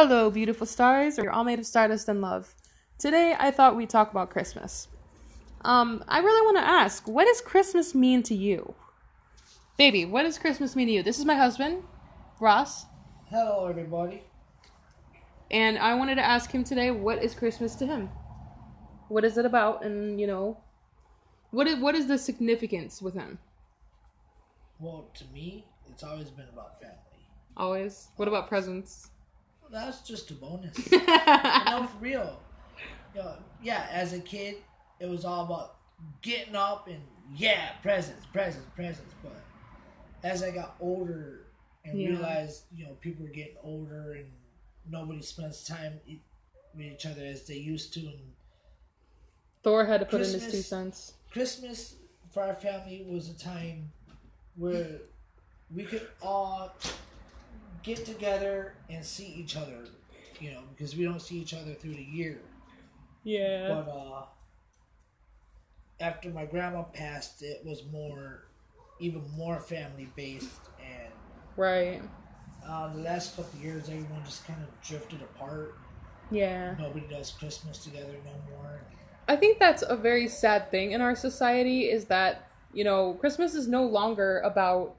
Hello, beautiful stars. You're all made of stardust and love. Today, I thought we'd talk about Christmas. Um, I really want to ask, what does Christmas mean to you? Baby, what does Christmas mean to you? This is my husband, Ross, Hello, everybody. and I wanted to ask him today, what is Christmas to him? What is it about? And, you know, what is, what is the significance with him? Well, to me, it's always been about family. Always. What about presents? That's just a bonus. no, for real. You know, yeah, as a kid, it was all about getting up and yeah, presents, presents, presents. But as I got older and Yeah. realized, you know, people were getting older and nobody spends time with each other as they used to, and Thor had to put in his two cents. Christmas for our family was a time where we could all get together and see each other, you know, because we don't see each other through the year. Yeah. But uh after my grandma passed, it was more, even more family based, and Right. uh, the last couple of years, everyone just kind of drifted apart. Yeah. Nobody does Christmas together no more. I think that's a very sad thing in our society is that, you know, Christmas is no longer about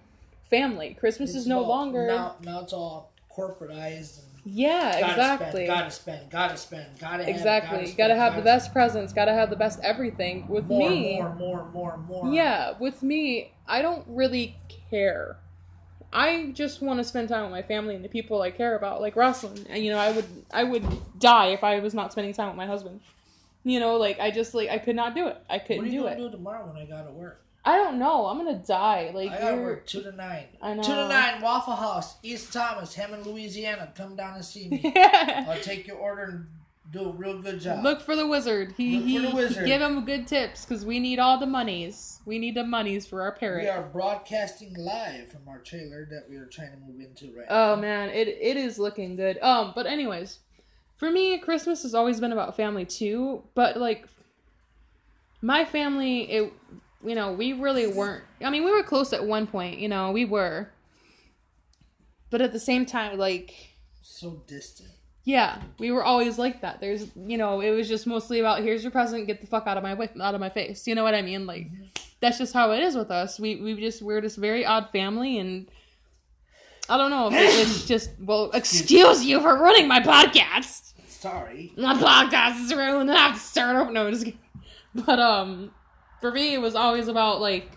family. Christmas It's is no all- longer now. Now it's all corporatized and Yeah, Gotta exactly. Spend, gotta spend. Gotta spend. Gotta have, exactly. Gotta, you gotta have the gotta best presents, gotta have the best everything. With. More, me more, more, more, more. Yeah, with me, I don't really care. I just want to spend time with my family and the people I care about, like Rosalind. And uh, you know, I would I would die if I was not spending time with my husband. You know, like I just like I could not do it. I couldn't are you do gonna it. do tomorrow when I gotta work? I don't know. I'm gonna die. Like I gotta you're- work two to nine. I know. Two to nine, Waffle House, East Thomas, Hammond, Louisiana. Come down and see me. I'll take your order and do a real good job. Look for the wizard. He, Look for he, the wizard. give him good tips because we need all the monies. We need the monies for our parrot. we are broadcasting live from our trailer that we are trying to move into right Oh now. Oh man, it it is looking good. Um, but anyways, for me, Christmas has always been about family too. But like, my family, it, you know, we really weren't. I mean, we were close at one point. You know, we were. But at the same time, like, So distant. yeah, we were always like that. There's, you know, it was just mostly about here's your present, get the fuck out of my way, out of my face. You know what I mean? Like, that's just how it is with us. We we just we're just very odd family, and I don't know it's just well, excuse you for ruining my podcast. Sorry. My podcast is ruined. I have to start over. No, just kidding. But um, for me, it was always about like.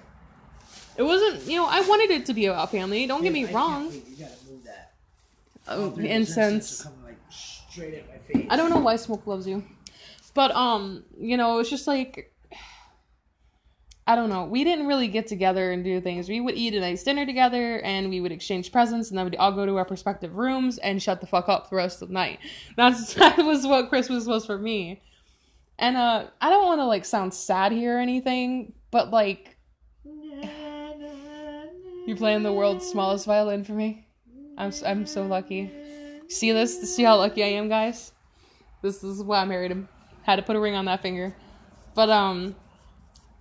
It wasn't, you know, I wanted it to be about family. Don't get me I wrong. believe You gotta move that. All Oh, three of those incense. coming like straight at my face. I don't know why smoke loves you. But um, you know, it's just like I don't know. We didn't really get together and do things. We would eat a nice dinner together and we would exchange presents and then we'd all go to our respective rooms and shut the fuck up the rest of the night. That's that was what Christmas was for me. And uh I don't want to like sound sad here or anything, but like you're playing the world's smallest violin for me. I'm I'm so lucky. See this? See how lucky I am, guys? This is why I married him. Had to put a ring on that finger. But um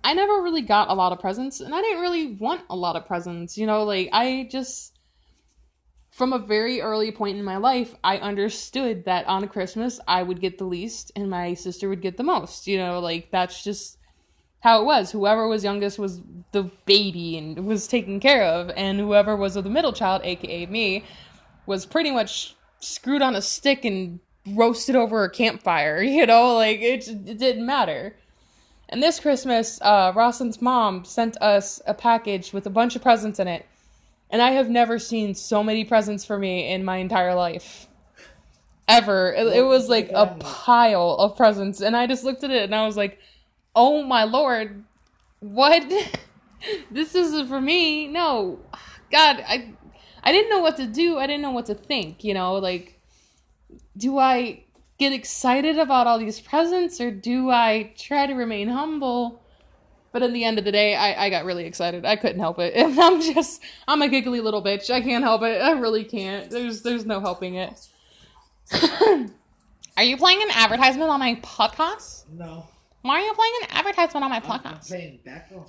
I never really got a lot of presents and I didn't really want a lot of presents. You know, like I just from a very early point in my life, I understood that on Christmas I would get the least and my sister would get the most. You know, like that's just how it was. Whoever was youngest was the baby and was taken care of, and whoever was the middle child, aka me, was pretty much screwed on a stick and roasted over a campfire. You know, like it, it didn't matter. And this Christmas, uh, mom sent us a package with a bunch of presents in it, and I have never seen so many presents for me in my entire life. Ever. It, it was like a pile of presents, and I just looked at it and I was like, oh my lord, what? this isn't for me. No, God, I, I didn't know what to do. I didn't know what to think. You know, like, do I get excited about all these presents or do I try to remain humble? But in the end of the day, I, I got really excited. I couldn't help it. And I'm just, I'm a giggly little bitch. I can't help it. I really can't. There's, there's no helping it. Are you playing an advertisement on my podcast? No. Why are you playing an advertisement on my I'm, I'm podcast? playing.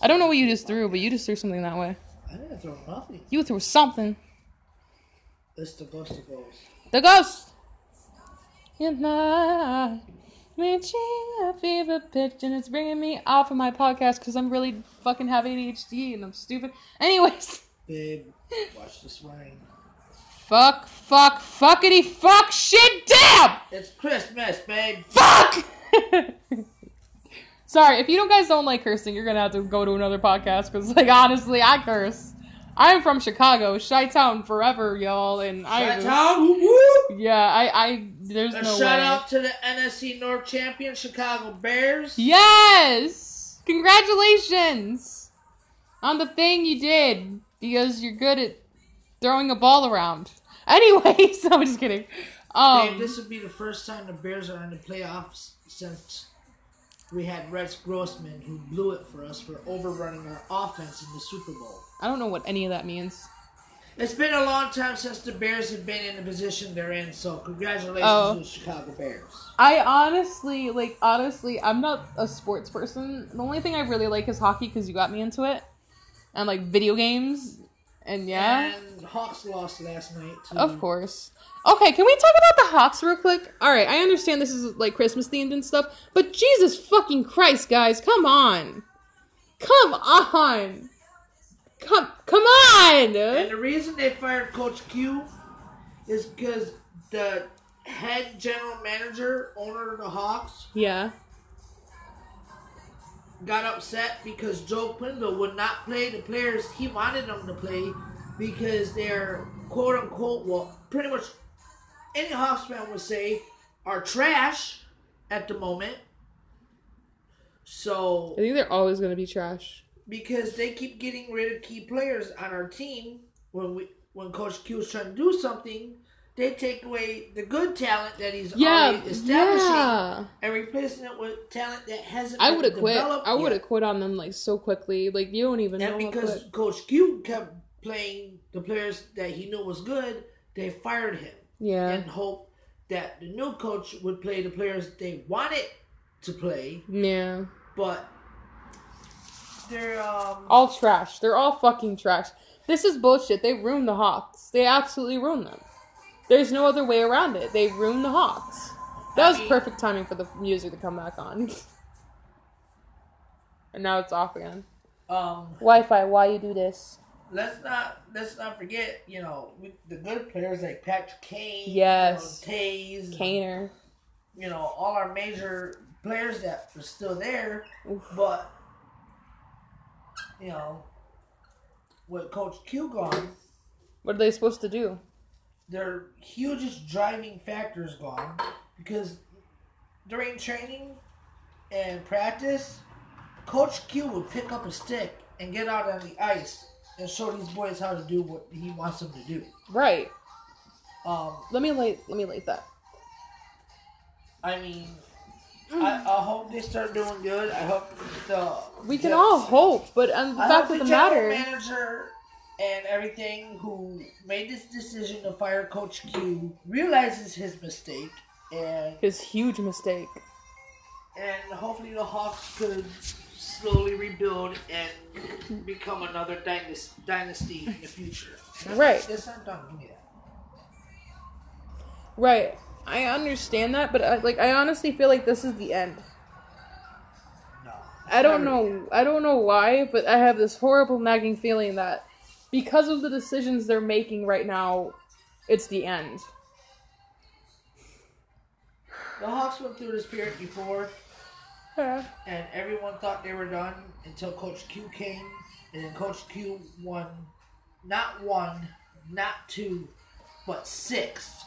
I don't know what you just threw, but you just threw something that way. I didn't throw nothing. You threw something. It's the ghost of ghosts. The ghost. in my reaching a fever pitch, and it's bringing me off of my podcast because I'm really fucking have ADHD and I'm stupid. Anyways, Babe, watch the swearing. fuck, fuck, fuckity, fuck, shit, damn, It's Christmas, babe. fuck. Sorry, if you don't guys don't like cursing, you're gonna have to go to another podcast because, like, honestly, I curse. I'm from Chicago, Chi Town forever, y'all, and I Shout just- out, whoop, whoop. yeah, I, I, there's A no shout way. out to the NFC North champion Chicago Bears. Yes! Congratulations on the thing you did because you're good at throwing a ball around. Anyways, I'm just kidding. Um, Babe, this would be the first time the Bears are in the playoffs since we had Rex Grossman, who blew it for us for overrunning our offense in the Super Bowl. I don't know what any of that means. It's been a long time since the Bears have been in the position they're in, so congratulations Oh. to the Chicago Bears. I honestly, like, honestly, I'm not a sports person. The only thing I really like is hockey because you got me into it, and like video games, and yeah. And Hawks lost last night. To Of course. Okay, can we talk about the Hawks real quick? All right, I understand this is like Christmas themed and stuff, but Jesus fucking Christ, guys, come on, come on, come come on. And the reason they fired Coach Q is because the head general manager, owner of the Hawks, Yeah. Got upset because Joe Quenneville would not play the players he wanted them to play because they're quote unquote, well, pretty much any Hawks fan would say are trash at the moment. So I think they're always gonna be trash. because they keep getting rid of key players on our team when we when Coach Q is trying to do something, they take away the good talent that he's Yeah, already establishing yeah. and replacing it with talent that hasn't. I would have quit. I would have quit on them like so quickly. Like you don't even know. And how because. Coach Q kept playing the players that he knew was good, they fired him Yeah. and hope that the new coach would play the players they wanted to play, Yeah. but they're um All trash. They're all fucking trash. This is bullshit. They ruined the Hawks. They absolutely ruined them. There's no other way around it. They ruined the Hawks. That was perfect timing for the music to come back on. and now it's off again. um Wi-Fi, why you do this? let's not let's not forget you know the good players like Patrick Kane, Yes. you know, Taze, Kaner. you know all our major players that are still there, Oof. but you know with Coach Q gone. What are they supposed to do? Their hugest driving factor is gone because during training and practice, Coach Q would pick up a stick and get out on the ice and show these boys how to do what he wants them to do. Right. Um, Let me light let me light that. I mean, I, I hope they start doing good. I hope the We can all hope, but um, the I fact of the the matter manager and everything who made this decision to fire Coach Q realizes his mistake and his huge mistake. and hopefully the Hawks could slowly rebuild and become another dynasty, in the future. Right. It's not done. Give me that. Right. I understand that, but I, like I honestly feel like this is the end. No. I don't know. I don't know why, but I have this horrible nagging feeling that because of the decisions they're making right now, it's the end. The Hawks went through this period before, Yeah. and everyone thought they were done until Coach Q came, and then Coach Q won not one, not two, but six,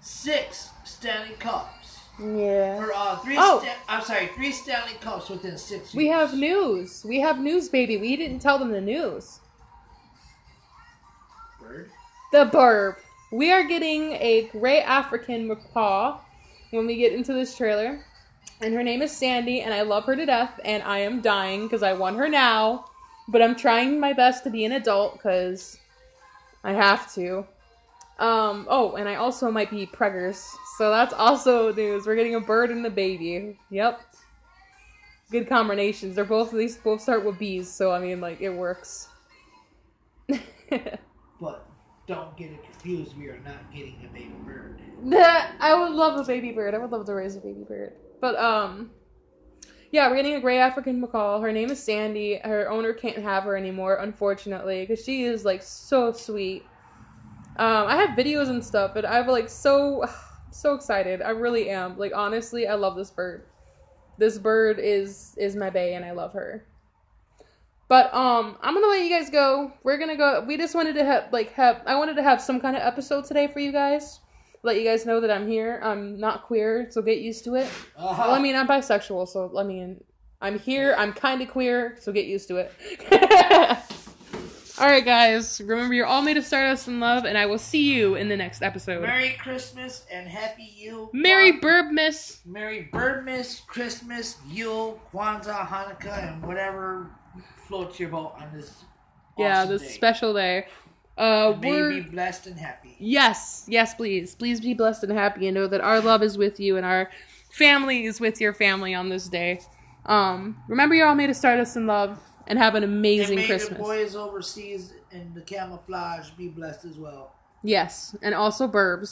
six Stanley Cups. Yeah. Or uh, three. Oh. Sta- I'm sorry, three Stanley Cups within six. We have news. We have news, baby. We didn't tell them the news. Word. The burp. We are getting a gray African macaw when we get into this trailer. And her name is Sandy, and I love her to death, and I am dying because I want her now. But I'm trying my best to be an adult because I have to. Um, oh, and I also might be preggers. So that's also news. We're getting a bird and a baby. Yep. Good combinations. They're both, these both start with B's, so I mean, like, it works. But don't get it confused. We are not getting a baby bird. I would love a baby bird. I would love to raise a baby bird. But um yeah, we're getting a gray African macaw. Her name is Sandy. Her owner can't have her anymore, unfortunately, because she is like so sweet. Um, I have videos and stuff, but I'm like so so excited. I really am. Like honestly, I love this bird. This bird is is my bay, and I love her. But um, I'm gonna let you guys go. We're gonna go. We just wanted to have like have. I wanted to have some kind of episode today for you guys. Let you guys know that I'm here. I'm not queer, so get used to it. Uh-huh. Well, I mean, I'm bisexual, so let I mean, I'm here. I'm kind of queer, so get used to it. all right, guys. Remember, you're all made of stardust and love, and I will see you in the next episode. Merry Christmas and Happy Yule. Merry Burbmas. Merry Birdmas, Christmas, Yule, Kwanzaa, Hanukkah, and whatever floats your boat on this. Yeah, awesome this day. special day. Uh, May we're be blessed and happy. yes, yes, please, please be blessed and happy, and know that our love is with you, and our family is with your family on this day. Um, remember, you're all made of stardust and love, and have an And amazing may Christmas. the boys overseas in the camouflage be blessed as well. Yes, and also burbs.